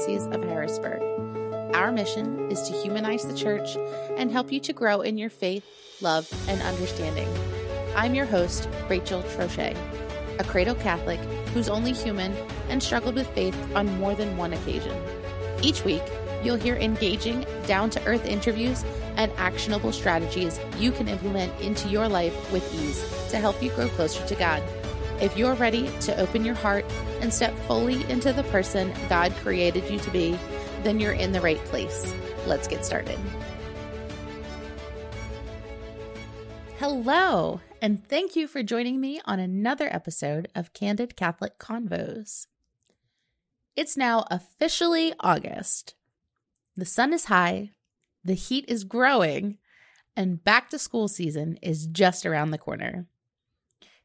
Diocese of Harrisburg. Our mission is to humanize the church and help you to grow in your faith, love, and understanding. I'm your host, Rachel Trochet, a cradle Catholic who's only human and struggled with faith on more than one occasion. Each week, you'll hear engaging, down to earth interviews and actionable strategies you can implement into your life with ease to help you grow closer to God. If you're ready to open your heart and step fully into the person God created you to be, then you're in the right place. Let's get started. Hello, and thank you for joining me on another episode of Candid Catholic Convos. It's now officially August. The sun is high, the heat is growing, and back to school season is just around the corner.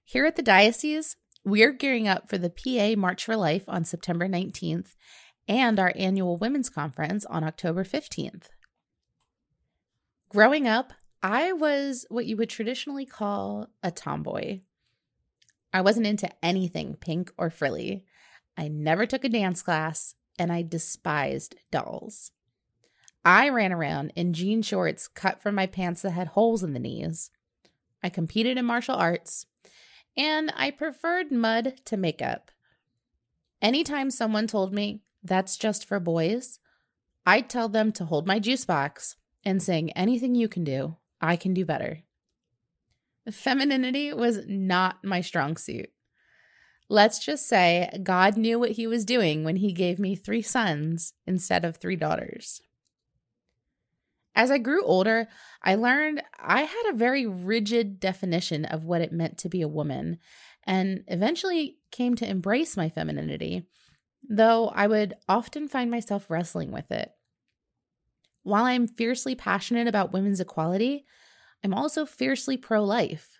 Here at the Diocese, we're gearing up for the PA March for Life on September 19th and our annual Women's Conference on October 15th. Growing up, I was what you would traditionally call a tomboy. I wasn't into anything pink or frilly. I never took a dance class, and I despised dolls. I ran around in jean shorts cut from my pants that had holes in the knees. I competed in martial arts and I preferred mud to makeup. Anytime someone told me that's just for boys, I'd tell them to hold my juice box and sing anything you can do, I can do better. Femininity was not my strong suit. Let's just say God knew what he was doing when he gave me three sons instead of three daughters. As I grew older, I learned I had a very rigid definition of what it meant to be a woman and eventually came to embrace my femininity, though I would often find myself wrestling with it. While I'm fiercely passionate about women's equality, I'm also fiercely pro life.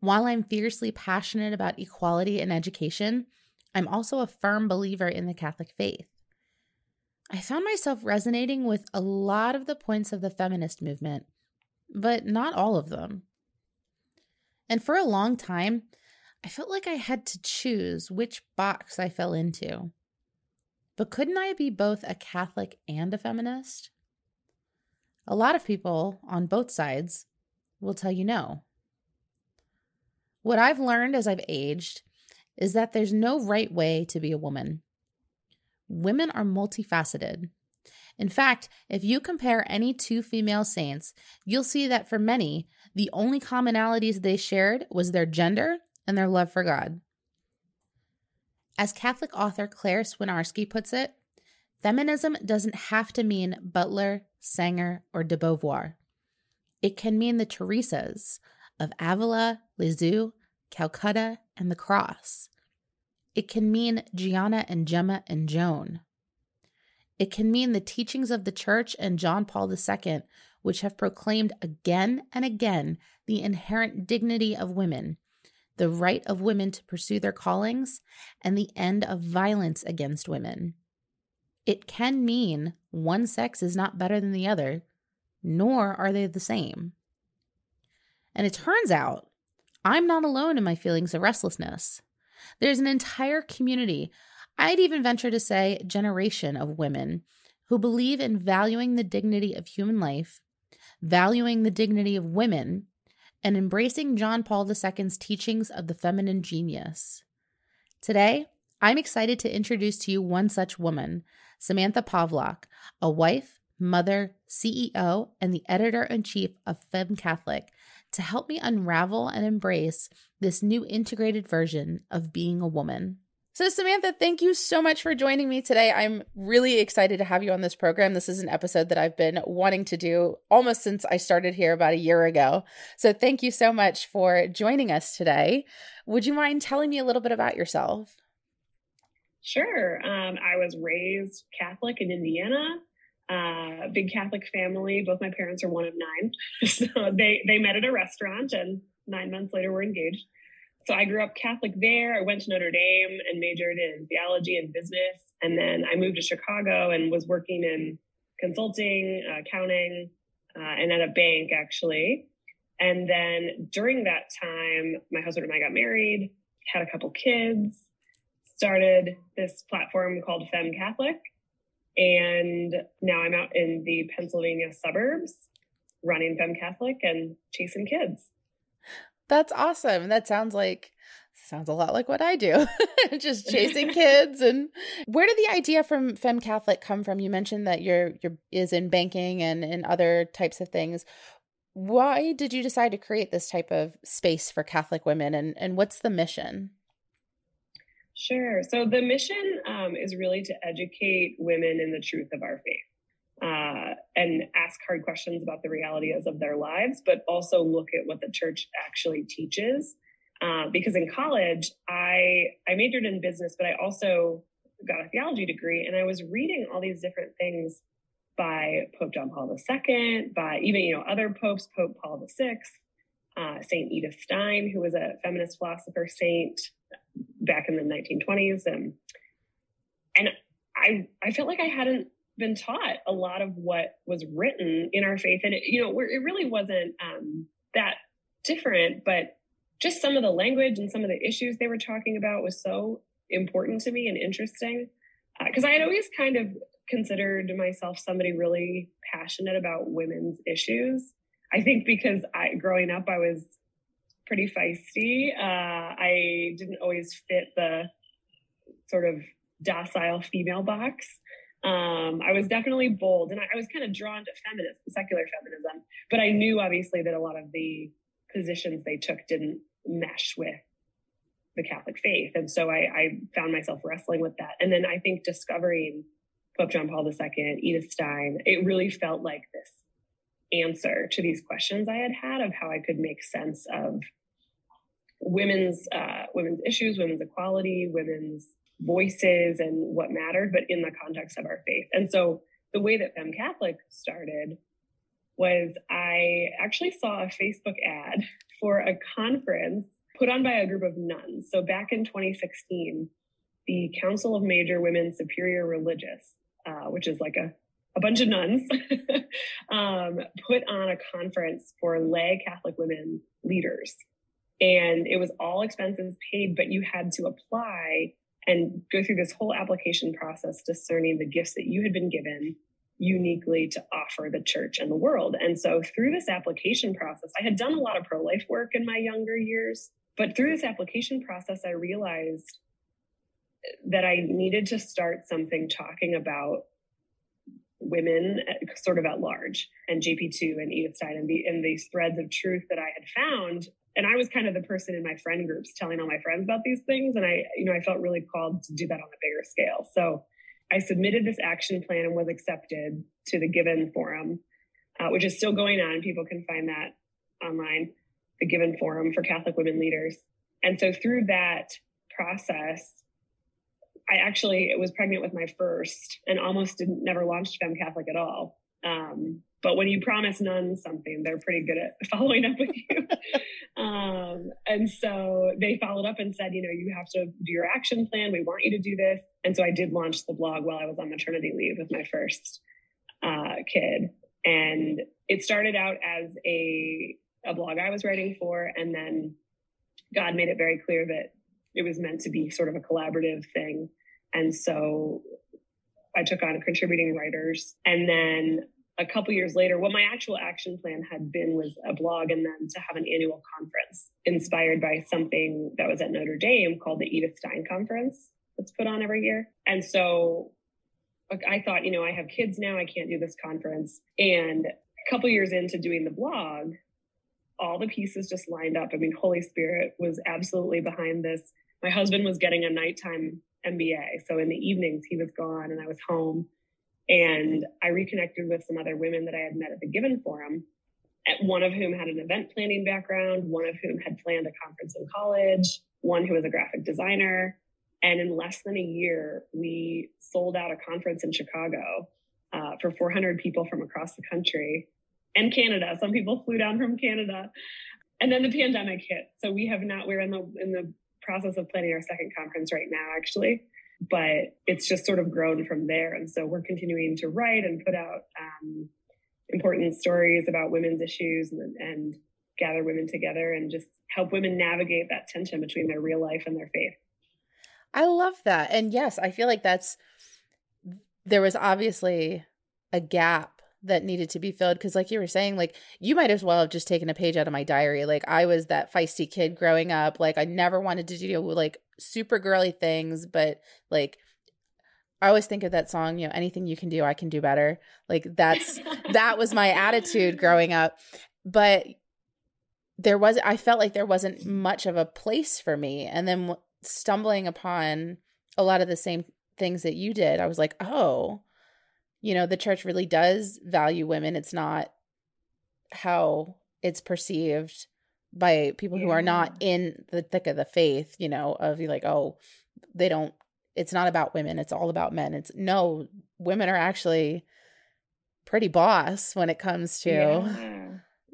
While I'm fiercely passionate about equality in education, I'm also a firm believer in the Catholic faith. I found myself resonating with a lot of the points of the feminist movement, but not all of them. And for a long time, I felt like I had to choose which box I fell into. But couldn't I be both a Catholic and a feminist? A lot of people on both sides will tell you no. What I've learned as I've aged is that there's no right way to be a woman women are multifaceted. In fact, if you compare any two female saints, you'll see that for many, the only commonalities they shared was their gender and their love for God. As Catholic author Claire Swinarski puts it, feminism doesn't have to mean Butler, Sanger, or de Beauvoir. It can mean the Teresas of Avila, Lisieux, Calcutta, and the Cross. It can mean Gianna and Gemma and Joan. It can mean the teachings of the Church and John Paul II, which have proclaimed again and again the inherent dignity of women, the right of women to pursue their callings, and the end of violence against women. It can mean one sex is not better than the other, nor are they the same. And it turns out I'm not alone in my feelings of restlessness. There's an entire community, I'd even venture to say generation of women who believe in valuing the dignity of human life, valuing the dignity of women, and embracing John Paul II's teachings of the feminine genius. Today, I'm excited to introduce to you one such woman, Samantha Povlock, a wife, mother, CEO, and the editor in chief of FemCatholic, to help me unravel and embrace this new integrated version of being a woman. So, Samantha, thank you so much for joining me today. I'm really excited to have you on this program. This is an episode that I've been wanting to do almost since I started here about a year ago. So, thank you so much for joining us today. Would you mind telling me a little bit about yourself? Sure. Um, I was raised Catholic in Indiana uh, big Catholic family. Both my parents are one of nine. so they, they met at a restaurant and nine months later were engaged. So I grew up Catholic there. I went to Notre Dame and majored in theology and business. And then I moved to Chicago and was working in consulting, uh, accounting, uh, and at a bank actually. And then during that time, my husband and I got married, had a couple kids, started this platform called FemCatholic. And now I'm out in the Pennsylvania suburbs running FemCatholic and chasing kids. That's awesome. That sounds like sounds a lot like what I do. Just chasing kids and where did the idea from FemCatholic come from? You mentioned that your your is in banking and and other types of things. Why did you decide to create this type of space for Catholic women and and what's the mission? Sure. So the mission um, is really to educate women in the truth of our faith uh, and ask hard questions about the realities of their lives, but also look at what the church actually teaches. Uh, because in college, I I majored in business, but I also got a theology degree, and I was reading all these different things by Pope John Paul II, by even you know other popes, Pope Paul VI, uh, Saint Edith Stein, who was a feminist philosopher saint back in the 1920s, and and I I felt like I hadn't been taught a lot of what was written in our faith, and it, you know it really wasn't um, that different, but just some of the language and some of the issues they were talking about was so important to me and interesting. Because uh, I had always kind of considered myself somebody really passionate about women's issues. I think because I growing up I was pretty feisty. Uh, I didn't always fit the sort of docile female box. Um, I was definitely bold and I, I was kind of drawn to feminist, secular feminism, but I knew obviously that a lot of the positions they took didn't mesh with the Catholic faith. And so I, I, found myself wrestling with that. And then I think discovering Pope John Paul II, Edith Stein, it really felt like this answer to these questions I had had of how I could make sense of women's uh, women's issues, women's equality, women's voices, and what mattered, but in the context of our faith. And so the way that FemCatholic started was I actually saw a Facebook ad for a conference put on by a group of nuns. So back in 2016, the Council of Major Women Superior Religious, uh, which is like a, a bunch of nuns, um, put on a conference for lay Catholic women leaders. And it was all expenses paid, but you had to apply and go through this whole application process discerning the gifts that you had been given uniquely to offer the church and the world. And so through this application process, I had done a lot of pro life work in my younger years, but through this application process, I realized that I needed to start something talking about women sort of at large and JP2 and Edith Stein and, the, and these threads of truth that I had found. And I was kind of the person in my friend groups telling all my friends about these things. And I, you know, I felt really called to do that on a bigger scale. So I submitted this action plan and was accepted to the Given Forum, uh, which is still going on. People can find that online, the Given Forum for Catholic Women Leaders. And so through that process, I actually was pregnant with my first and almost didn't never launched FemCatholic at all. Um, but when you promise nuns something, they're pretty good at following up with you. um, and so they followed up and said, you know, you have to do your action plan. We want you to do this. And so I did launch the blog while I was on maternity leave with my first uh, kid. And it started out as a, a blog I was writing for. And then God made it very clear that it was meant to be sort of a collaborative thing. And so I took on contributing writers. And then a couple years later, what my actual action plan had been was a blog and then to have an annual conference inspired by something that was at Notre Dame called the Edith Stein Conference that's put on every year. And so I thought, you know, I have kids now, I can't do this conference. And a couple years into doing the blog, all the pieces just lined up. I mean, Holy Spirit was absolutely behind this. My husband was getting a nighttime MBA. So in the evenings, he was gone and I was home and I reconnected with some other women that I had met at the Given Forum, one of whom had an event planning background, one of whom had planned a conference in college, one who was a graphic designer. And in less than a year, we sold out a conference in Chicago uh, for 400 people from across the country and Canada. Some people flew down from Canada. And then the pandemic hit. So we have not, we're in the, in the process of planning our second conference right now, actually but it's just sort of grown from there. And so we're continuing to write and put out um, important stories about women's issues and, and gather women together and just help women navigate that tension between their real life and their faith. I love that. And yes, I feel like that's there was obviously a gap that needed to be filled because like you were saying like you might as well have just taken a page out of my diary. Like i was that feisty kid growing up. Like i never wanted to do like super girly things but like i always think of that song you know anything you can do i can do better. Like that's that was my attitude growing up. But there was i felt like there wasn't much of a place for me. And then stumbling upon a lot of the same things that you did i was like oh you know the church really does value women it's not how it's perceived by people yeah. who are not in the thick of the faith you know of like oh they don't it's not about women it's all about men it's no women are actually pretty boss when it comes to yeah.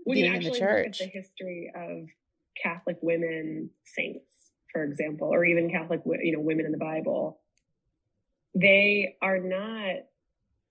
being in the church the history of catholic women saints for example or even catholic you know women in the bible they are not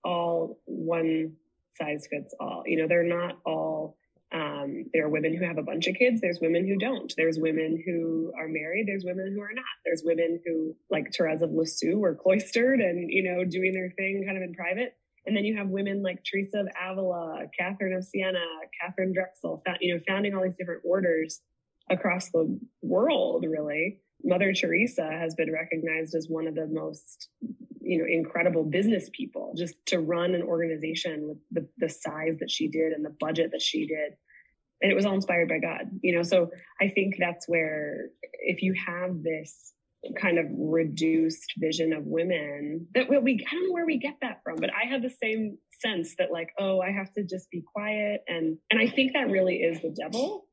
all one size fits all. You know, they're not all um, there are women who have a bunch of kids. There's women who don't. There's women who are married. There's women who are not. There's women who, like Therese of Lisieux, were cloistered and, you know, doing their thing kind of in private. And then you have women like Teresa of Avila, Catherine of Siena, Catherine Drexel, you know, founding all these different orders across the world, really. Mother Teresa has been recognized as one of the most you know incredible business people just to run an organization with the, the size that she did and the budget that she did. And it was all inspired by god you know? So i think that's where if you have this kind of reduced vision of women that we, i don't know where we get that from but i have the same sense that like oh i have to just be quiet. And and i think that really is the devil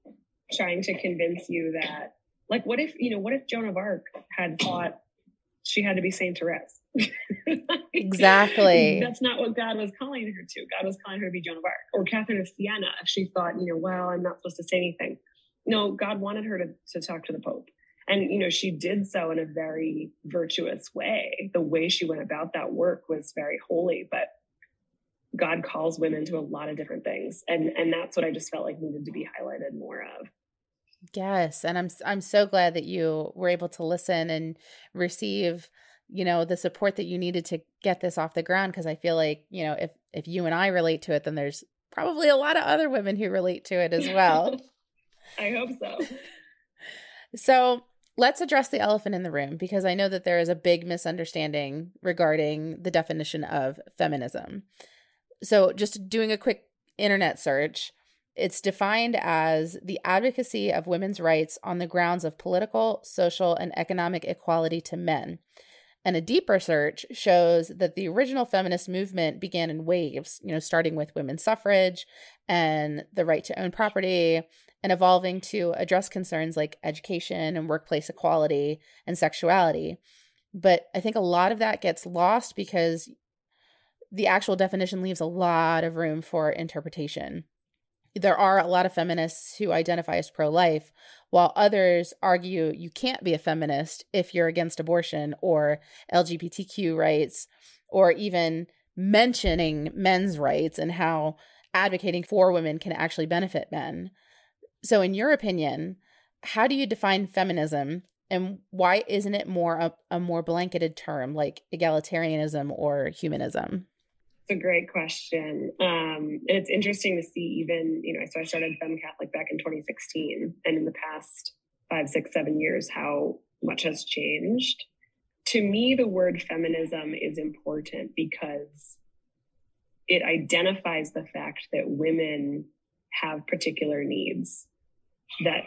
trying to convince you that like what if you know what if joan of arc had thought she had to be saint therese exactly. That's not what God was calling her to. God was calling her to be Joan of Arc or Catherine of Siena. If she thought, you know, well, I'm not supposed to say anything. No, God wanted her to, to talk to the Pope. And, you know, she did so in a very virtuous way. The way she went about that work was very holy, but God calls women to a lot of different things. And, and that's what I just felt like needed to be highlighted more of. Yes, and I'm I'm so glad that you were able to listen and receive you know the support that you needed to get this off the ground because i feel like you know if if you and i relate to it then there's probably a lot of other women who relate to it as well. I hope so. So let's address the elephant in the room because i know that there is a big misunderstanding regarding the definition of feminism. So just doing a quick internet search it's defined as the advocacy of women's rights on the grounds of political, social, and economic equality to men, and a deeper search shows that the original feminist movement began in waves, you know, starting with women's suffrage and the right to own property and evolving to address concerns like education and workplace equality and sexuality. But I think a lot of that gets lost because the actual definition leaves a lot of room for interpretation there are a lot of feminists who identify as pro life, while others argue you can't be a feminist if you're against abortion or LGBTQ rights, or even mentioning men's rights and how advocating for women can actually benefit men. So, in your opinion, how do you define feminism and why isn't it more a, a more blanketed term like egalitarianism or humanism? A great question. Um, it's interesting to see even, you know, so I started FemCatholic back in 2016, and in the past five, six, seven years, how much has changed. To me, the word feminism is important because it identifies the fact that women have particular needs that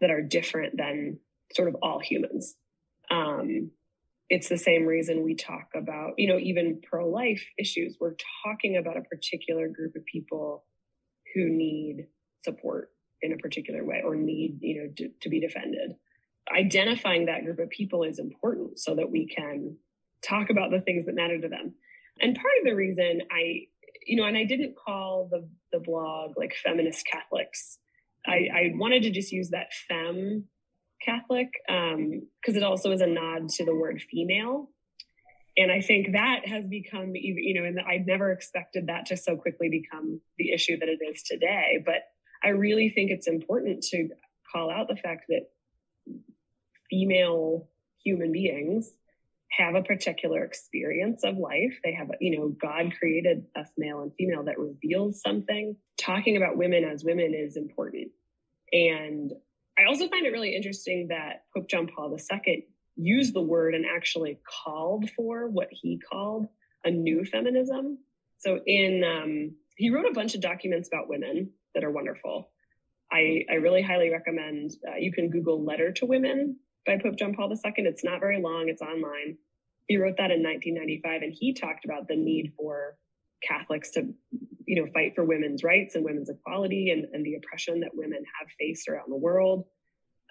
that are different than sort of all humans. Um, it's the same reason we talk about, you know, even pro life issues. We're talking about a particular group of people who need support in a particular way or need, you know, to, to be defended. Identifying that group of people is important so that we can talk about the things that matter to them. And part of the reason I, you know, and I didn't call the, the blog like feminist Catholics. I, I wanted to just use that fem Catholic because um, it also is a nod to the word female. And I think that has become, you know, and I've never expected that to so quickly become the issue that it is today. But I really think it's important to call out the fact that female human beings have a particular experience of life. They have, you know, God created us male and female that reveals something. Talking about women as women is important. And I also find it really interesting that Pope John Paul II used the word and actually called for what he called a new feminism. So in um, he wrote a bunch of documents about women that are wonderful. I, I really highly recommend uh, you can Google Letter to Women by Pope John Paul II. It's not very long, it's online. He wrote that in 1995, and he talked about the need for Catholics to, you know, fight for women's rights and women's equality and, and the oppression that women have faced around the world,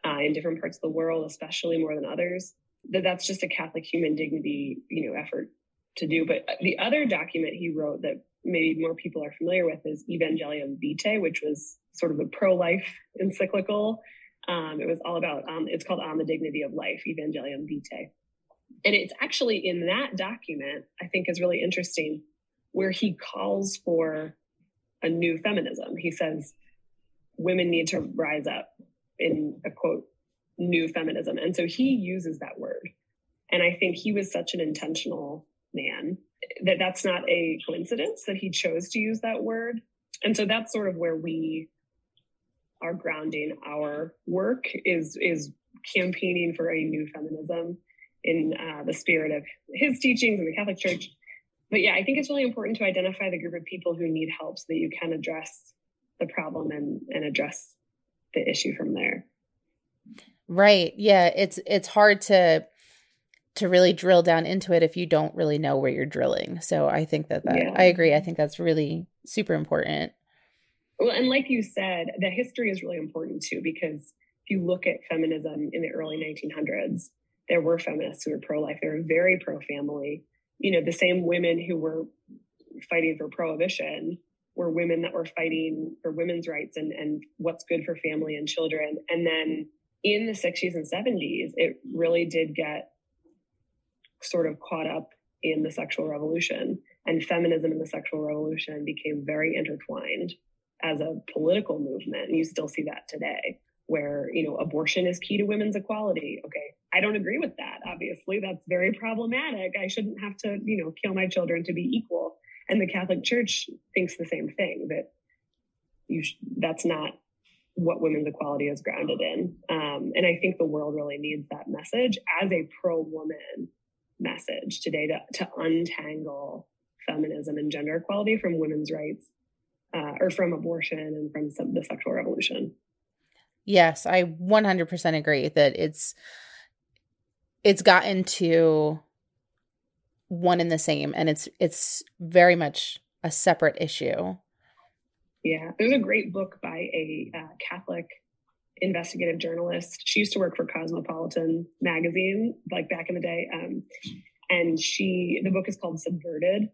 uh, in different parts of the world, especially more than others. That that's just a Catholic human dignity, you know, effort to do. But the other document he wrote that maybe more people are familiar with is Evangelium Vitae, which was sort of a pro-life encyclical. Um, it was all about, um, it's called On the Dignity of Life, Evangelium Vitae. And it's actually in that document, I think is really interesting, where he calls for a new feminism. He says women need to rise up in a quote, new feminism. And so he uses that word. And I think he was such an intentional man that that's not a coincidence that he chose to use that word. And so that's sort of where we are grounding our work is is campaigning for a new feminism in uh, the spirit of his teachings in the Catholic Church. But yeah, I think it's really important to identify the group of people who need help so that you can address the problem and, and address the issue from there. Right. Yeah. It's it's hard to to really drill down into it if you don't really know where you're drilling. So I think that that yeah. I agree. I think that's really super important. Well, and like you said, the history is really important too because if you look at feminism in the early 1900s, there were feminists who were pro-life. They were very pro-family. You know, the same women who were fighting for prohibition were women that were fighting for women's rights and, and what's good for family and children. And then in the 60s and 70s, it really did get sort of caught up in the sexual revolution. And feminism and the sexual revolution became very intertwined as a political movement. And you still see that today, where, you know, abortion is key to women's equality. Okay. I don't agree with that. Obviously, that's very problematic. I shouldn't have to, you know, kill my children to be equal. And the Catholic Church thinks the same thing that you sh- that's not what women's equality is grounded in. Um, and I think the world really needs that message as a pro woman message today to, to untangle feminism and gender equality from women's rights uh, or from abortion and from some, the sexual revolution. Yes, I 100% agree that it's it's gotten to one and the same and it's it's very much a separate issue. Yeah, there's a great book by a uh, Catholic investigative journalist. She used to work for Cosmopolitan magazine, like back in the day. Um, and she, the book is called Subverted.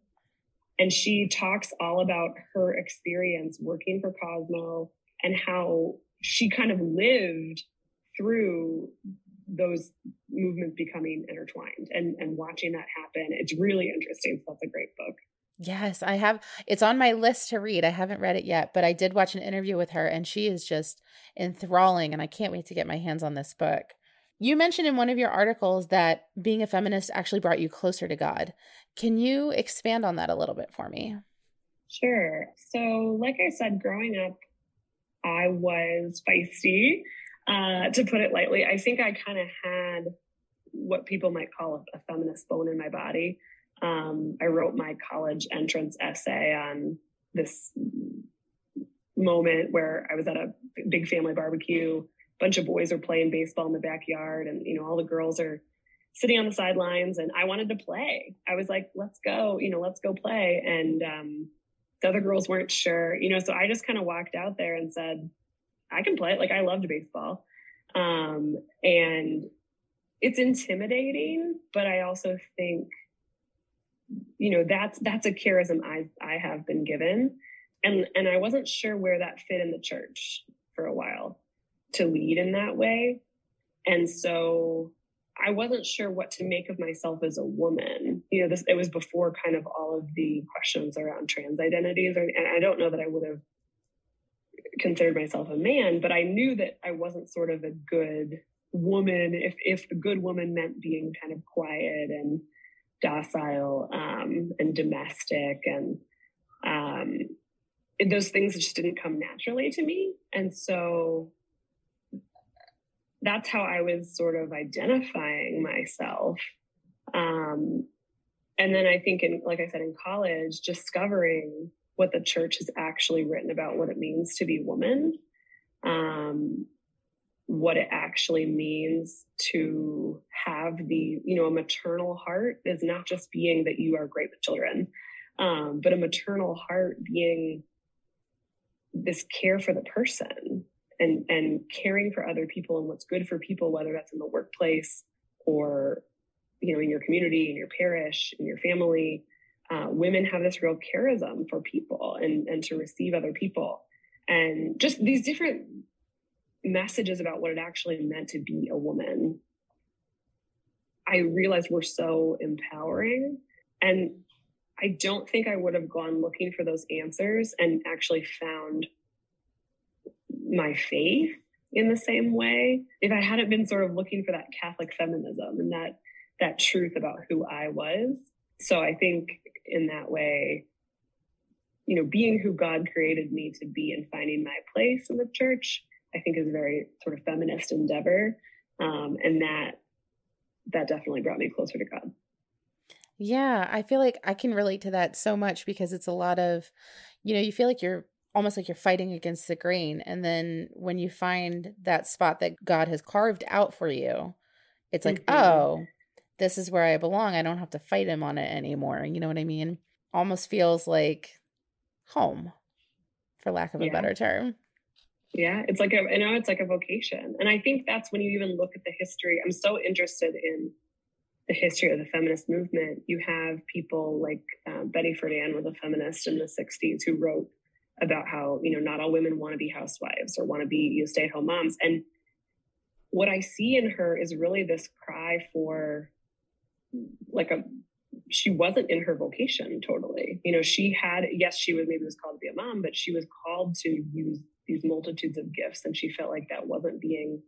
And she talks all about her experience working for Cosmo and how she kind of lived through those movements becoming intertwined and, and watching that happen. It's really interesting. So that's a great book. Yes, I have. It's on my list to read. I haven't read it yet, but I did watch an interview with her and she is just enthralling. And I can't wait to get my hands on this book. You mentioned in one of your articles that being a feminist actually brought you closer to God. Can you expand on that a little bit for me? Sure. So, like I said, growing up, I was feisty, uh, to put it lightly. I think I kind of had what people might call a, feminist bone in my body. Um, I wrote my college entrance essay on this moment where I was at a big family barbecue. A bunch of boys are playing baseball in the backyard, and you know all the girls are sitting on the sidelines, and I wanted to play. I was like, "Let's go!" You know, let's go play. And um, the other girls weren't sure. You know, so I just kind of walked out there and said, "I can play." it. Like I loved baseball, um, and it's intimidating, but I also think you know that's that's a charism i i have been given and and i wasn't sure where that fit in the church for a while to lead in that way and so i wasn't sure what to make of myself as a woman you know this it was before kind of all of the questions around trans identities and i don't know that i would have considered myself a man but i knew that i wasn't sort of a good woman, if if the good woman meant being kind of quiet and docile um, and domestic and um, those things just didn't come naturally to me. And so that's how I was sort of identifying myself. Um, and then I think in, like I said, in college, discovering what the church has actually written about what it means to be woman, um, what it actually means to have the, you know, a maternal heart is not just being that you are great with children, um, but a maternal heart being this care for the person and and caring for other people and what's good for people whether that's in the workplace or you know in your community in your parish in your family uh, women have this real charism for people and and to receive other people. And just these different messages about what it actually meant to be a woman i realized were so empowering. And i don't think i would have gone looking for those answers and actually found my faith in the same way if I hadn't been sort of looking for that Catholic feminism and that that truth about who I was. So I think in that way, you know, being who God created me to be and finding my place in the church, I think is a very sort of feminist endeavor. Um, and that that definitely brought me closer to God. Yeah, I feel like I can relate to that so much because it's a lot of, you know, you feel like you're almost like you're fighting against the grain. And then when you find that spot that God has carved out for you, it's like, mm-hmm. oh, this is where I belong. I don't have to fight him on it anymore. You know what I mean? Almost feels like home, for lack of a better term. Yeah, it's like a, you know, it's like a vocation. And I think that's when you even look at the history. I'm so interested in the history of the feminist movement. You have people like uh, Betty Friedan was a feminist in the 60s who wrote about how you know not all women want to be housewives or want to be you know, stay-at-home moms. And what i see in her is really this cry for like a she wasn't in her vocation totally. You know she had yes she was maybe was called to be a mom but she was called to use these multitudes of gifts and she felt like that wasn't being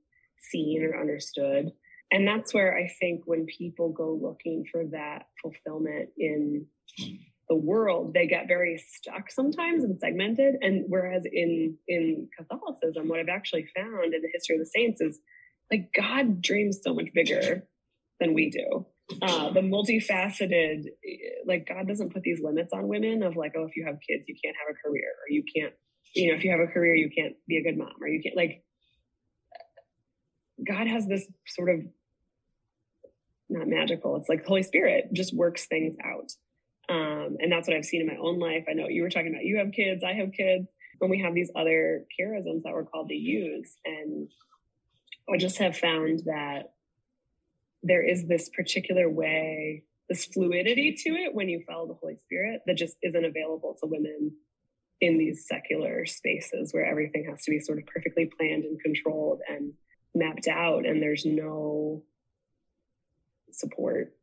seen or understood. And that's where i think when people go looking for that fulfillment in the world they get very stuck sometimes and segmented. And whereas in in catholicism what i've actually found in the history of the saints is like god dreams so much bigger than we do. Uh, the multifaceted like god doesn't put these limits on women of like oh if you have kids you can't have a career or you can't you know if you have a career you can't be a good mom or you can't like god has this sort of not magical it's like the holy spirit just works things out um, and that's what I've seen in my own life. I know you were talking about you have kids, I have kids, when we have these other charisms that we're called to use. And I just have found that there is this particular way, this fluidity to it when you follow the Holy Spirit that just isn't available to women in these secular spaces where everything has to be sort of perfectly planned and controlled and mapped out and there's no support.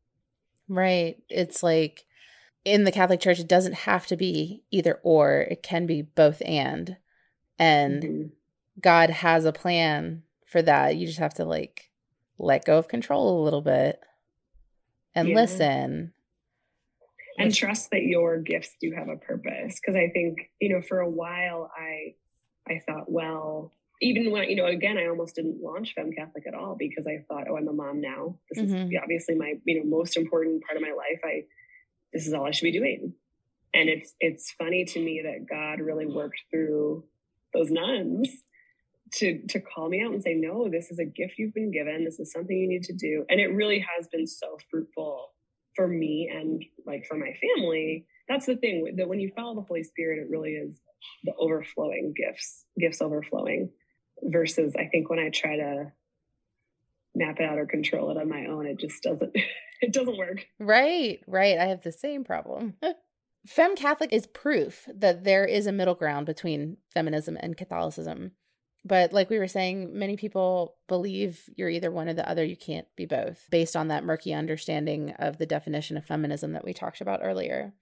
Right. It's like in the Catholic Church, it doesn't have to be either or, it can be both and. And mm-hmm. God has a plan for that. You just have to like let go of control a little bit and yeah. listen. And which... trust that your gifts do have a purpose. Cause I think, you know, for a while I I thought, well, even when you know, again, I almost didn't launch FemCatholic at all because I thought, oh, I'm a mom now. This mm-hmm. is obviously my, you know, most important part of my life. I this is all I should be doing. And it's it's funny to me that God really worked through those nuns to to call me out and say, no, this is a gift you've been given. This is something you need to do. And it really has been so fruitful for me and like for my family. That's the thing that when you follow the Holy Spirit, it really is the overflowing gifts, gifts overflowing. Versus, I think when I try to map it out or control it on my own, it just doesn't it doesn't work. Right, right. I have the same problem. FemCatholic is proof that there is a middle ground between feminism and Catholicism. But like we were saying, many people believe you're either one or the other. You can't be both, based on that murky understanding of the definition of feminism that we talked about earlier.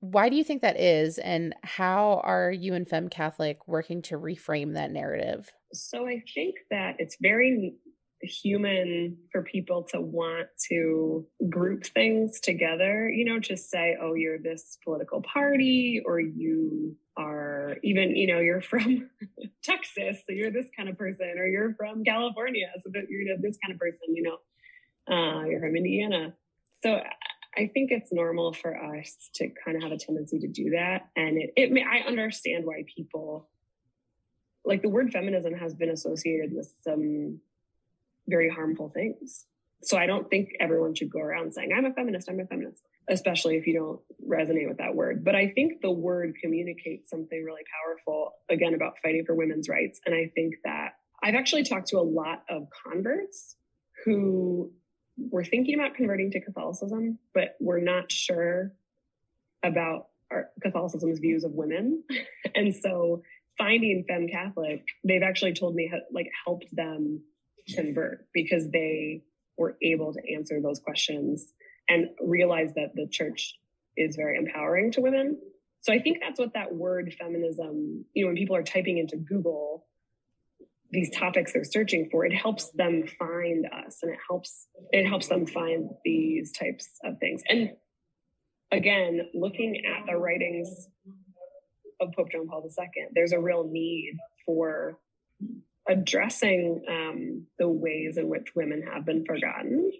Why do you think that is? And how are you and FemCatholic working to reframe that narrative? So I think that it's very human for people to want to group things together, you know, to say, oh, you're this political party or you are even, you know, you're from Texas, so you're this kind of person, or you're from California, so that you're this kind of person, you know, uh, you're from Indiana. So I think it's normal for us to kind of have a tendency to do that. And it, it may, I understand why people like the word feminism has been associated with some very harmful things. So I don't think everyone should go around saying, I'm a feminist, I'm a feminist, especially if you don't resonate with that word. But I think the word communicates something really powerful, again, about fighting for women's rights. And I think that I've actually talked to a lot of converts who were thinking about converting to Catholicism, but were not sure about our Catholicism's views of women. and so finding FemCatholic, they've actually told me like helped them convert because they were able to answer those questions and realize that the church is very empowering to women. So I think that's what that word feminism, you know, when people are typing into Google these topics they're searching for, it helps them find us and it helps it helps them find these types of things. And again, looking at the writings of Pope John Paul II, there's a real need for addressing um, the ways in which women have been forgotten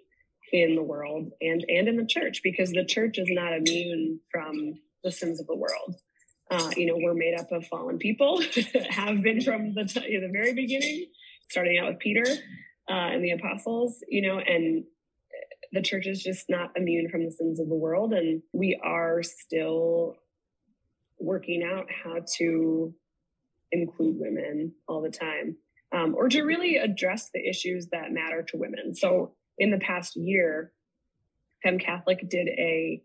in the world and and in the church because the church is not immune from the sins of the world. Uh, you know we're made up of fallen people have been from the, t- the very beginning starting out with peter uh, and the apostles you know and the church is just not immune from the sins of the world and we are still working out how to include women all the time um, or to really address the issues that matter to women. So in the past year, FemCatholic did a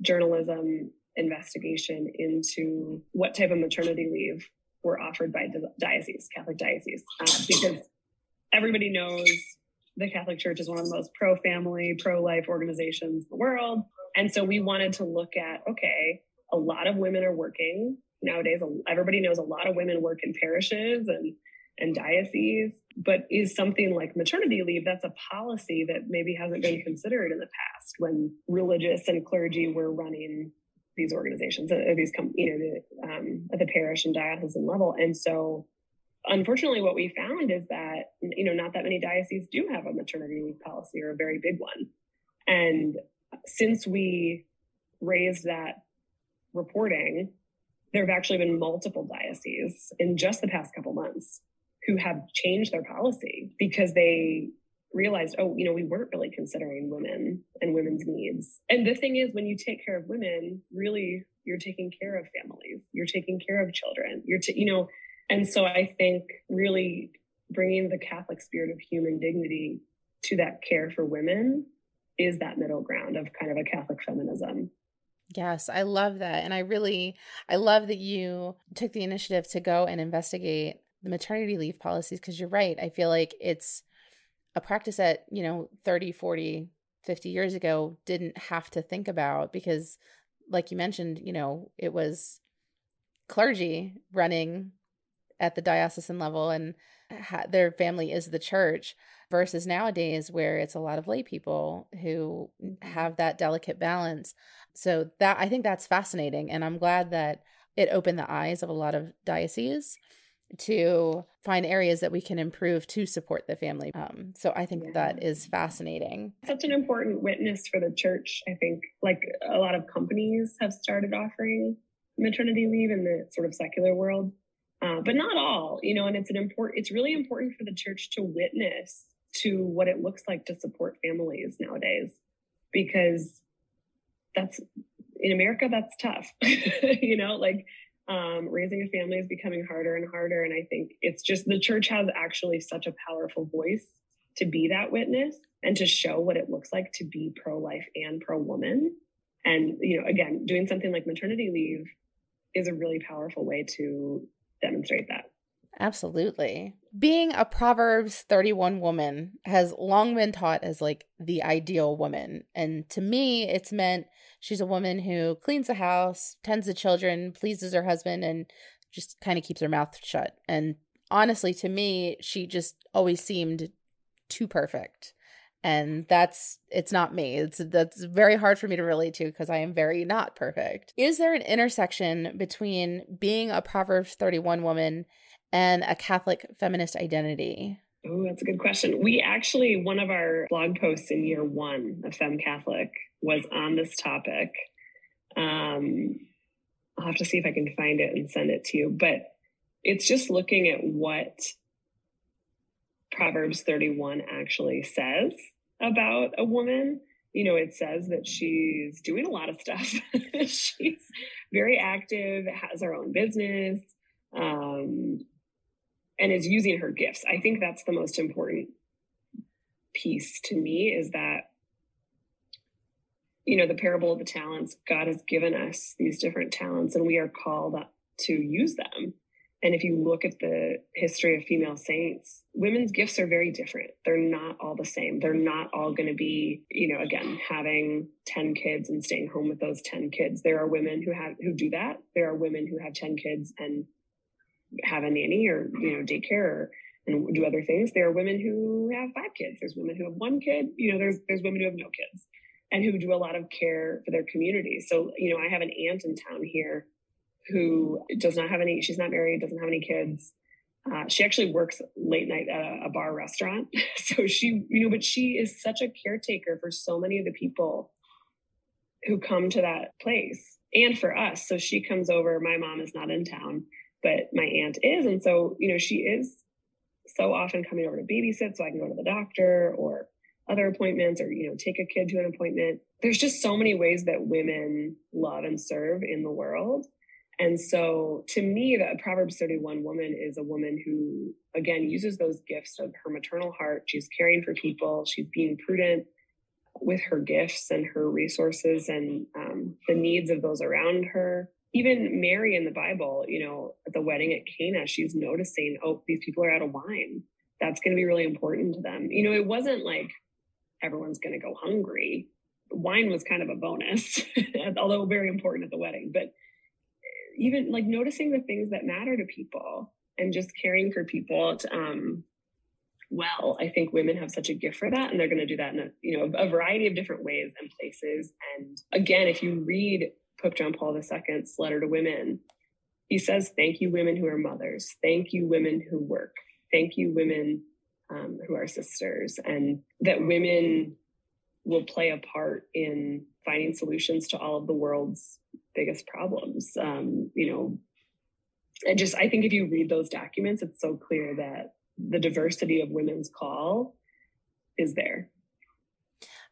journalism investigation into what type of maternity leave were offered by diocese, Catholic diocese, uh, because everybody knows the Catholic Church is one of the most pro family, pro life organizations in the world. And so we wanted to look at okay, a lot of women are working nowadays. Everybody knows a lot of women work in parishes and and dioceses, but is something like maternity leave that's a policy that maybe hasn't been considered in the past when religious and clergy were running these organizations, uh, these com- you know the, um, at the parish and diocesan level, and so unfortunately, what we found is that you know not that many dioceses do have a maternity leave policy or a very big one, and since we raised that reporting, there have actually been multiple dioceses in just the past couple months who have changed their policy because they realized, oh, you know, we weren't really considering women and women's needs. And the thing is, when you take care of women, really, you're taking care of families, you're taking care of children, you're, t- you know, and so I think really bringing the Catholic spirit of human dignity to that care for women is that middle ground of kind of a Catholic feminism. Yes, I love that. And I really, I love that you took the initiative to go and investigate the maternity leave policies because you're right. I feel like it's a practice that, you know, 30, 40, 50 years ago didn't have to think about because like you mentioned, you know, it was clergy running at the diocesan level and ha- their family is the church versus nowadays where it's a lot of lay people who have that delicate balance. So that I think that's fascinating and I'm glad that it opened the eyes of a lot of dioceses to find areas that we can improve to support the family. Um, so I think yeah. that is fascinating. Such an important witness for the church. I think like a lot of companies have started offering maternity leave in the sort of secular world, uh, but not all. You know, and it's an important. It's really important for the church to witness to what it looks like to support families nowadays, because that's in America that's tough. you know, like um, raising a family is becoming harder and harder. And I think it's just the church has actually such a powerful voice to be that witness and to show what it looks like to be pro life and pro woman. And, you know, again, doing something like maternity leave is a really powerful way to demonstrate that. Absolutely. Being a Proverbs 31 woman has long been taught as like the ideal woman. And to me, it's meant she's a woman who cleans the house, tends the children, pleases her husband, and just kind of keeps her mouth shut. And honestly, to me, she just always seemed too perfect and that's it's not me it's that's very hard for me to relate to because i am very not perfect is there an intersection between being a proverbs 31 woman and a catholic feminist identity oh that's a good question we actually one of our blog posts in year one of FemCatholic was on this topic um i'll have to see if i can find it and send it to you but it's just looking at what Proverbs 31 actually says about a woman. You know, it says that she's doing a lot of stuff. she's very active, has her own business, um, and is using her gifts. I think that's the most important piece to me is that you know the parable of the talents god has given us these different talents and we are called to use them and if you look at the history of female saints, women's gifts are very different. They're not all the same. They're not all going to be, you know, again, having 10 kids and staying home with those 10 kids. There are women who have who do that. There are women who have 10 kids and have a nanny or, you know, daycare and do other things. There are women who have five kids. There's women who have one kid. You know, there's there's women who have no kids and who do a lot of care for their community. So, you know, I have an aunt in town here who does not have any, she's not married, doesn't have any kids. Uh, she actually works late night at a, a bar restaurant. so she, you know, but she is such a caretaker for so many of the people who come to that place and for us. So she comes over. My mom is not in town, but my aunt is. And so, you know, she is so often coming over to babysit so I can go to the doctor or other appointments or, you know, take a kid to an appointment. There's just so many ways that women love and serve in the world. And so to me, the Proverbs 31 woman is a woman who, again, uses those gifts of her maternal heart. She's caring for people. She's being prudent with her gifts and her resources and um, the needs of those around her. Even Mary in the Bible, you know, at the wedding at Cana, she's noticing, oh, these people are out of wine. That's going to be really important to them. You know, it wasn't like everyone's going to go hungry. Wine was kind of a bonus, although very important at the wedding. But even like noticing the things that matter to people and just caring for people to, um, well i think women have such a gift for that and they're going to do that in a you know a variety of different ways and places and again if you read pope john paul ii's letter to women he says thank you women who are mothers thank you women who work thank you women um, who are sisters and that women will play a part in finding solutions to all of the world's biggest problems. Um, you know, and just I think if you read those documents, it's so clear that the diversity of women's call is there.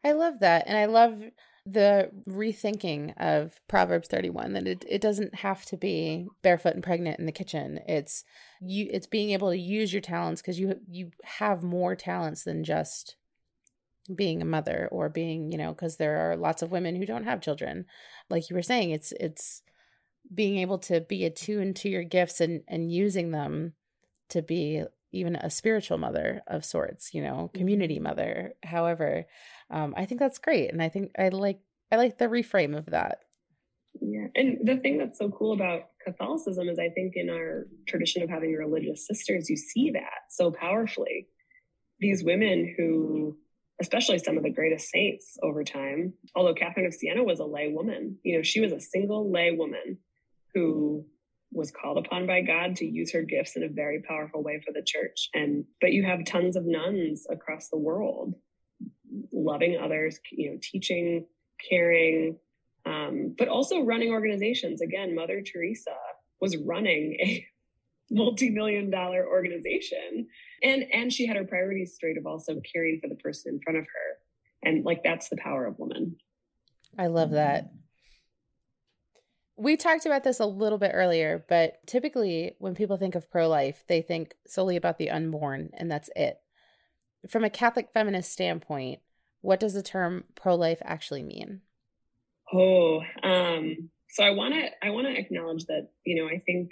I love that. And I love the rethinking of Proverbs 31 that it, it doesn't have to be barefoot and pregnant in the kitchen. It's you it's being able to use your talents because you you have more talents than just being a mother or being you know because there are lots of women who don't have children like you were saying it's it's being able to be attuned to your gifts and and using them to be even a spiritual mother of sorts you know community mm-hmm. mother however um i think that's great and i think i like i like the reframe of that yeah and the thing that's so cool about catholicism is i think in our tradition of having religious sisters you see that so powerfully these women who especially some of the greatest saints over time. Although Catherine of Siena was a lay woman, you know, she was a single lay woman who was called upon by God to use her gifts in a very powerful way for the church. And but you have tons of nuns across the world loving others, you know, teaching, caring, um, but also running organizations. Again, Mother Teresa was running a multi-million dollar organization and and she had her priorities straight of also caring for the person in front of her and like that's the power of woman i love that we talked about this a little bit earlier but typically when people think of pro-life they think solely about the unborn and that's it from a catholic feminist standpoint what does the term pro-life actually mean oh um so i want to i want to acknowledge that you know i think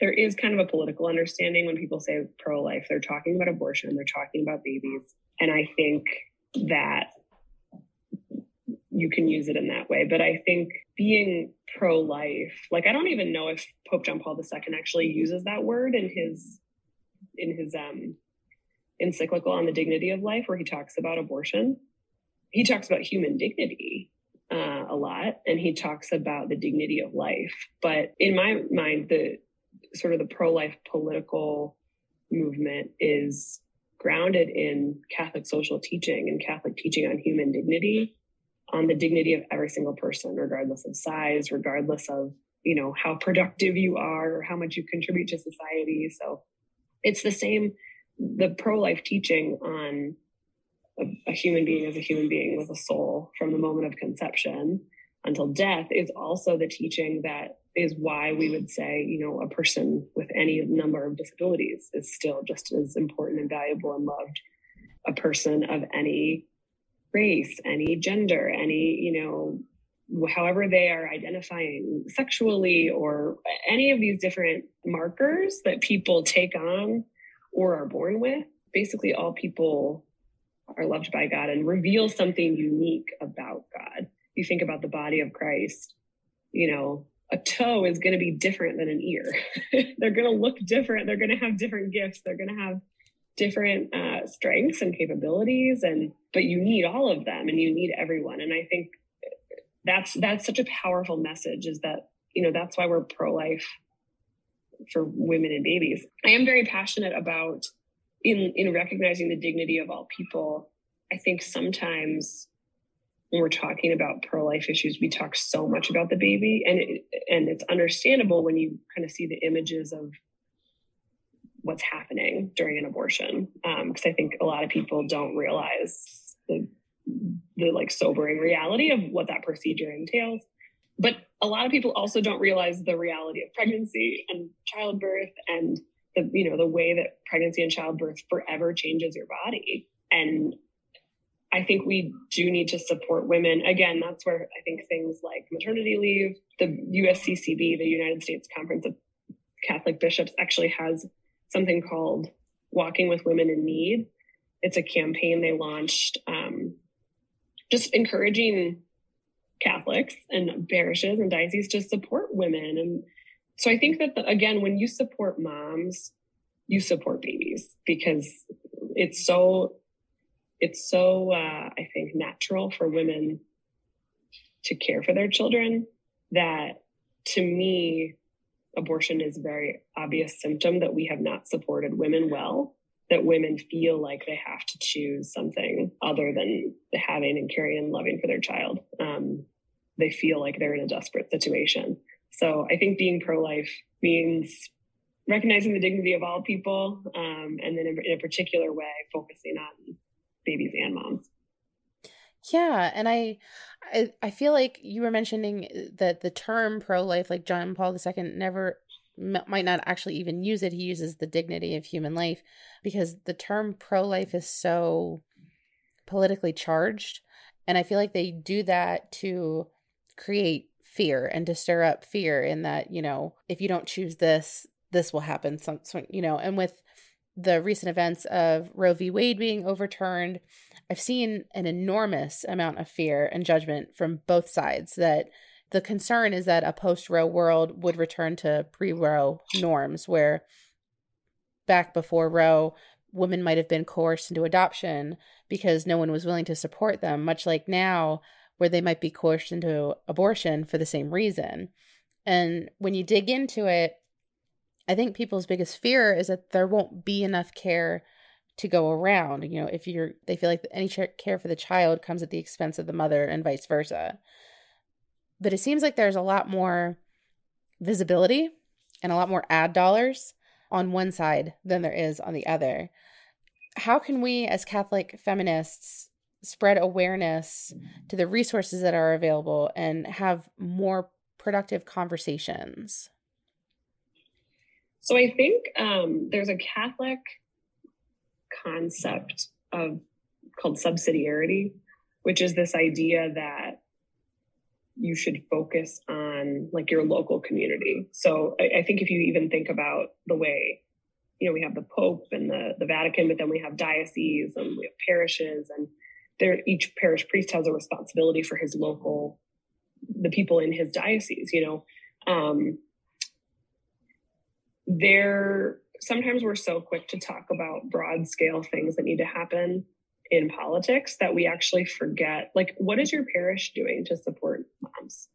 there is kind of a political understanding when people say pro life, they're talking about abortion, they're talking about babies. And I think that you can use it in that way. But I think being pro life, like I don't even know if Pope John Paul II actually uses that word in his in his um encyclical on the dignity of life, where he talks about abortion. He talks about human dignity uh, a lot, and he talks about the dignity of life. But in my mind, the sort of the pro life political movement is grounded in Catholic social teaching and Catholic teaching on human dignity, on the dignity of every single person, regardless of size, regardless of you know how productive you are or how much you contribute to society. So it's the same. The pro life teaching on a, a human being as a human being with a soul from the moment of conception until death is also the teaching that is why we would say, you know, a person with any number of disabilities is still just as important and valuable and loved. A person of any race, any gender, any, you know, however they are identifying sexually or any of these different markers that people take on or are born with. Basically, all people are loved by God and reveal something unique about God. You think about the body of Christ, you know, a toe is going to be different than an ear. they're going to look different. They're going to have different gifts. They're going to have different uh, strengths and capabilities. And but you need all of them, and you need everyone. And I think that's that's such a powerful message. Is that you know that's why we're pro life for women and babies. I am very passionate about in in recognizing the dignity of all people. I think sometimes when we're talking about pro-life issues, we talk so much about the baby, and it, and it's understandable when you kind of see the images of what's happening during an abortion, because um, I think a lot of people don't realize the the like sobering reality of what that procedure entails. But a lot of people also don't realize the reality of pregnancy and childbirth and the you know the way that pregnancy and childbirth forever changes your body and I think we do need to support women. Again, that's where I think things like maternity leave, the USCCB, the United States Conference of Catholic Bishops, actually has something called Walking with Women in Need. It's a campaign they launched, um, just encouraging Catholics and parishes and dioceses to support women. And so I think that, the, again, when you support moms, you support babies because it's so it's so uh, i think natural for women to care for their children that to me abortion is a very obvious symptom that we have not supported women well that women feel like they have to choose something other than having and caring and loving for their child um, they feel like they're in a desperate situation so i think being pro-life means recognizing the dignity of all people um, and then in, in a particular way focusing on babies and moms. Yeah, and I, I, I feel like you were mentioning uh, that the term pro-life, like John Paul II, never might not actually even use it. He uses the dignity of human life because the term pro-life is so politically charged, and I feel like they do that to create fear and to stir up fear in that you know if you don't choose this, this will happen. Some, some you know, and with the recent events of Roe v. Wade being overturned, I've seen an enormous amount of fear and judgment from both sides that the concern is that a post Roe world would return to pre Roe norms, where back before Roe, women might have been coerced into adoption because no one was willing to support them, much like now, where they might be coerced into abortion for the same reason. And when you dig into it, I think people's biggest fear is that there won't be enough care to go around. You know, if you're, they feel like any care for the child comes at the expense of the mother and vice versa. But it seems like there's a lot more visibility and a lot more ad dollars on one side than there is on the other. How can we, as Catholic feminists, spread awareness to the resources that are available and have more productive conversations? So I think um, there's a Catholic concept of called subsidiarity, which is this idea that you should focus on like your local community. So I, I, think if you even think about the way, you know, we have the Pope and the, the Vatican, but then we have dioceses and we have parishes and there each parish priest has a responsibility for his local the people in his diocese, you know. Um, there sometimes we're so quick to talk about broad scale things that need to happen in politics that we actually forget like what is your parish doing to support moms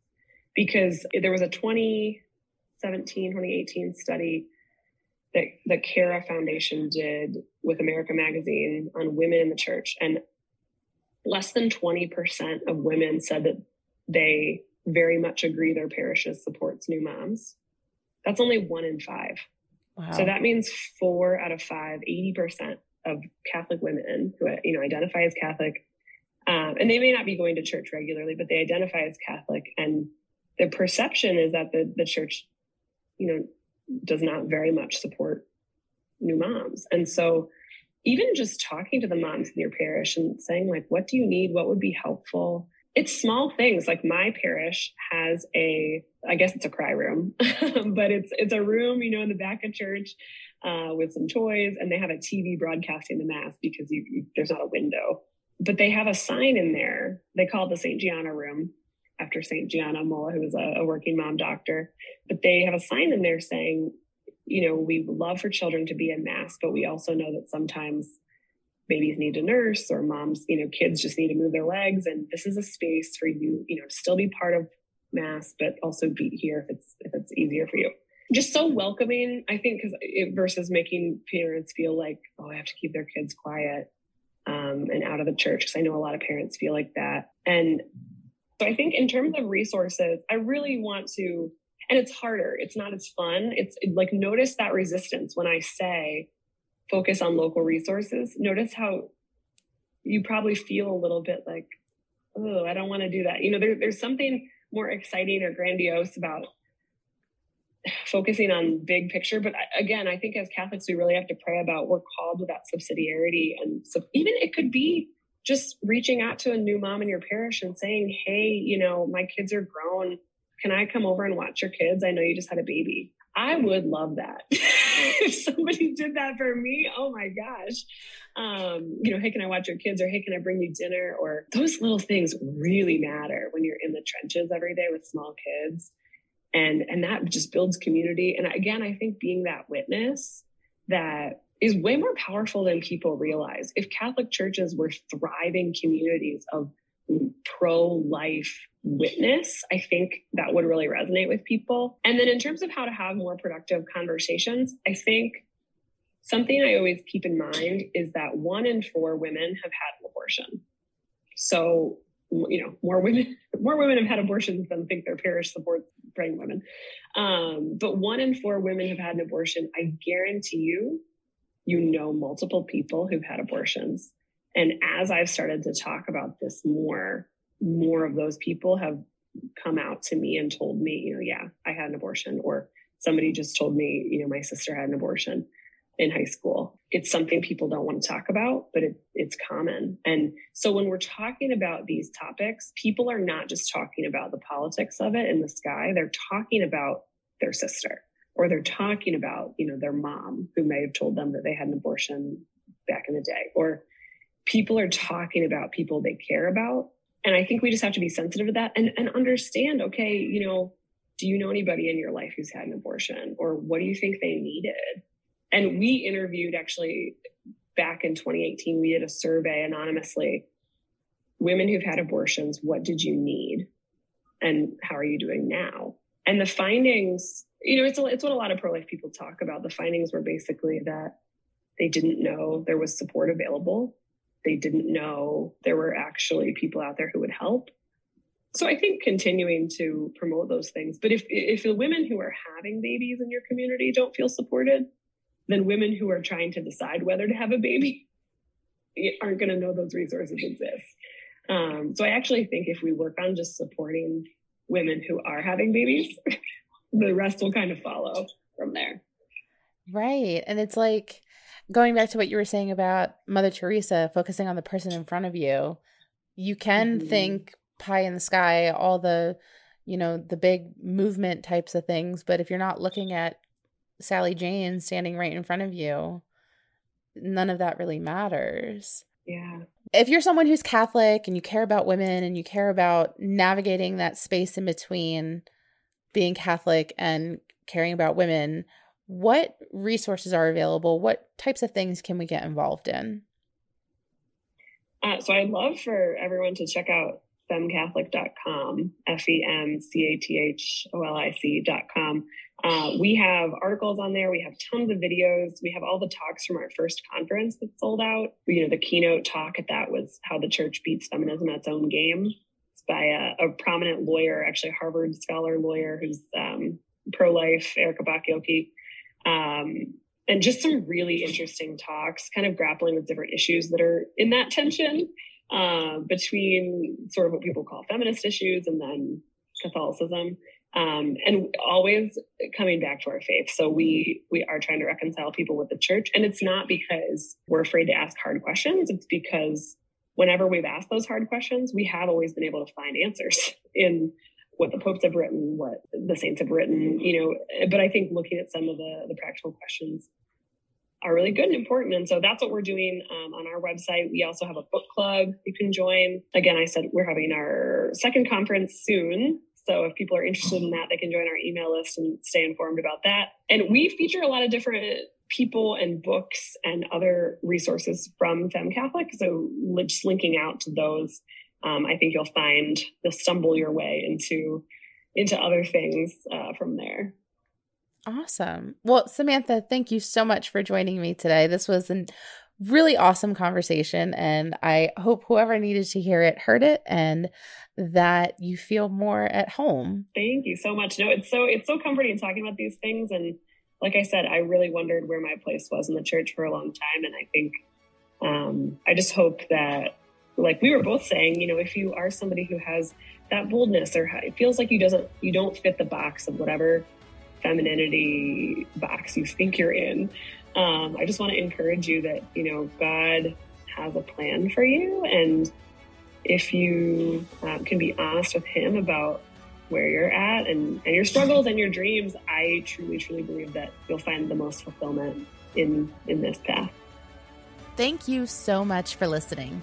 because there was a 2017 2018 study that the Cara Foundation did with America Magazine on women in the church. And less than 20% of women said that they very much agree their parishes supports new moms. That's only one in five. Wow. So that means four out of five, 80% of Catholic women who you know identify as Catholic, um, and they may not be going to church regularly, but they identify as Catholic, and the perception is that the the church, you know, does not very much support new moms. And so even just talking to the moms in your parish and saying like, what do you need? What would be helpful? It's small things like my parish has a, I guess it's a cry room, but it's, it's a room, you know, in the back of church uh, with some toys and they have a TV broadcasting the mass because you, you, there's not a window, but they have a sign in there. They call it the St. Gianna room after St. Gianna Molla, who was a, a working mom doctor. But they have a sign in there saying, you know, we love for children to be in mass, but we also know that sometimes babies need a nurse or moms, you know, kids just need to move their legs. And this is a space for you, you know, to still be part of mass, but also be here if it's if it's easier for you. Just so welcoming, I think, because it versus making parents feel like, oh, I have to keep their kids quiet um, and out of the church. Because I know a lot of parents feel like that. And so I think in terms of resources, I really want to, and it's harder. It's not as fun. It's like notice that resistance when I say focus on local resources. Notice how you probably feel a little bit like, oh, I don't want to do that. You know, there, there's something more exciting or grandiose about focusing on big picture. But uh, again, I think as Catholics, we really have to pray about we're called to that subsidiarity. And so even it could be just reaching out to a new mom in your parish and saying, Hey, you know, my kids are grown. Can I come over and watch your kids? I know you just had a baby. I would love that. if somebody did that for me, oh my gosh. Um, you know, hey, can I watch your kids? Or hey, can I bring you dinner? Or those little things really matter when you're in the trenches every day with small kids. And and that just builds community. And again, I think being that witness that is way more powerful than people realize. If Catholic churches were thriving communities of pro life witness, I think that would really resonate with people. And then in terms of how to have more productive conversations, I think something I always keep in mind is that one in four women have had an abortion. So, you know, more women, more women have had abortions than think their parish supports pregnant women. Um, but one in four women have had an abortion. I guarantee you you know multiple people who've had abortions. And as I've started to talk about this more, more of those people have come out to me and told me, you know, yeah, I had an abortion, or somebody just told me, you know, my sister had an abortion in high school. It's something people don't want to talk about, but it, it's common. And so when we're talking about these topics, people are not just talking about the politics of it in the sky, they're talking about their sister or they're talking about, you know, their mom who may have told them that they had an abortion back in the day, or people are talking about people they care about. And I think we just have to be sensitive to that and, and understand, okay, you know, do you know anybody in your life who's had an abortion or what do you think they needed? And we interviewed actually back in 2018, we did a survey anonymously. Women who've had abortions, what did you need? And how are you doing now? And the findings you know, it's a, it's what a lot of pro life people talk about. The findings were basically that they didn't know there was support available. They didn't know there were actually people out there who would help. So I think continuing to promote those things. But if if the women who are having babies in your community don't feel supported, then women who are trying to decide whether to have a baby aren't going to know those resources exist. Um, so I actually think if we work on just supporting women who are having babies, the rest will kind of follow from there. Right. And it's like going back to what you were saying about Mother Teresa focusing on the person in front of you. You can mm-hmm. think pie in the sky, all the, you know, the big movement types of things, but if you're not looking at Sally Jane standing right in front of you, none of that really matters. Yeah. If you're someone who's Catholic and you care about women and you care about navigating that space in between being Catholic and caring about women, what resources are available? What types of things can we get involved in? Uh, so I'd love for everyone to check out femcatholic.com, F E M C A T H O L I C.com. Uh, we have articles on there. We have tons of videos. We have all the talks from our first conference that sold out. You know, the keynote talk at that was how the church beats feminism at its own game. It's by a, a prominent lawyer, actually a Harvard scholar lawyer who's um, pro-life, Erika Bachiochi. Um, and just some really interesting talks, kind of grappling with different issues that are in that tension uh, between sort of what people call feminist issues and then Catholicism. Um, and always coming back to our faith. So we we are trying to reconcile people with the church, and it's not because we're afraid to ask hard questions. It's because whenever we've asked those hard questions, we have always been able to find answers in what the popes have written, what the saints have written, you know. But I think looking at some of the the practical questions are really good and important. And so that's what we're doing um, on our website. We also have a book club you can join. Again, I said we're having our second conference soon. So if people are interested in that, they can join our email list and stay informed about that. And we feature a lot of different people and books and other resources from FemCatholic. So just linking out to those, um, I think you'll find you'll stumble your way into into other things uh, from there. Awesome. Well, Samantha, thank you so much for joining me today. This was a really awesome conversation, and I hope whoever needed to hear it heard it and that you feel more at home. Thank you so much. No, it's so it's so comforting talking about these things and like I said, I really wondered where my place was in the church for a long time and I think um, I just hope that like we were both saying, you know, if you are somebody who has that boldness or it feels like you doesn't you don't fit the box of whatever femininity box you think you're in. Um, I just want to encourage you that, you know, God has a plan for you. And if you um, can be honest with Him about where you're at and, and your struggles and your dreams, I truly, truly believe that you'll find the most fulfillment in, in this path. Thank you so much for listening.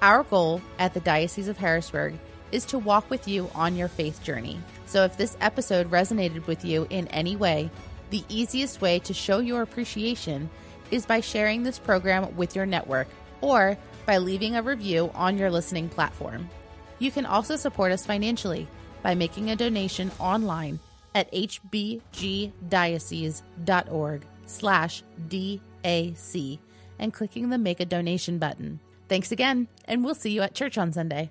Our goal at the Diocese of Harrisburg is to walk with you on your faith journey. So if this episode resonated with you in any way, the easiest way to show your appreciation is by sharing this program with your network or by leaving a review on your listening platform. You can also support us financially by making a donation online at hbgdiocese.org slash DAC and clicking the Make a Donation button. Thanks again, and we'll see you at church on Sunday.